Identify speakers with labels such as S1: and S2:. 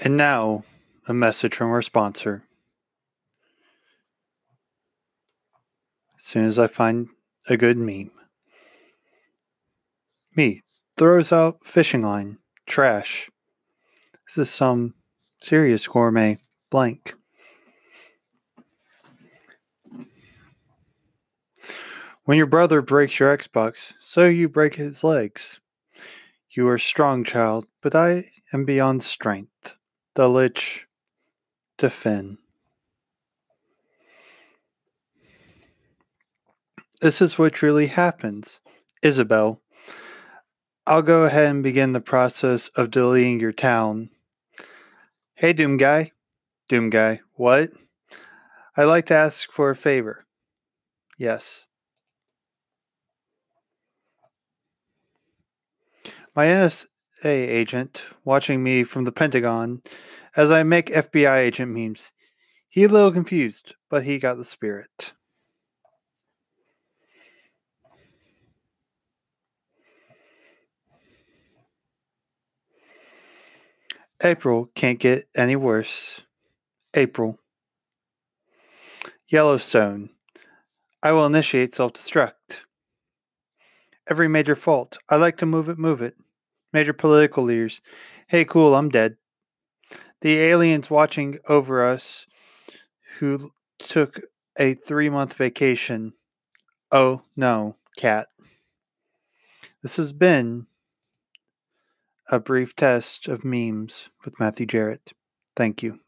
S1: And now, a message from our sponsor. As soon as I find a good meme, me throws out fishing line, trash. This is some serious gourmet blank. When your brother breaks your Xbox, so you break his legs. You are strong, child, but I am beyond strength. The Lich to Finn. This is what truly happens. Isabelle, I'll go ahead and begin the process of deleting your town. Hey, Doom Guy. Doom Guy, what? I'd like to ask for a favor. Yes. My NSA agent watching me from the Pentagon as I make FBI agent memes. He a little confused, but he got the spirit. April can't get any worse. April. Yellowstone. I will initiate self destruct. Every major fault. I like to move it, move it. Major political leaders. Hey, cool, I'm dead. The aliens watching over us who took a three month vacation. Oh, no, cat. This has been a brief test of memes with Matthew Jarrett. Thank you.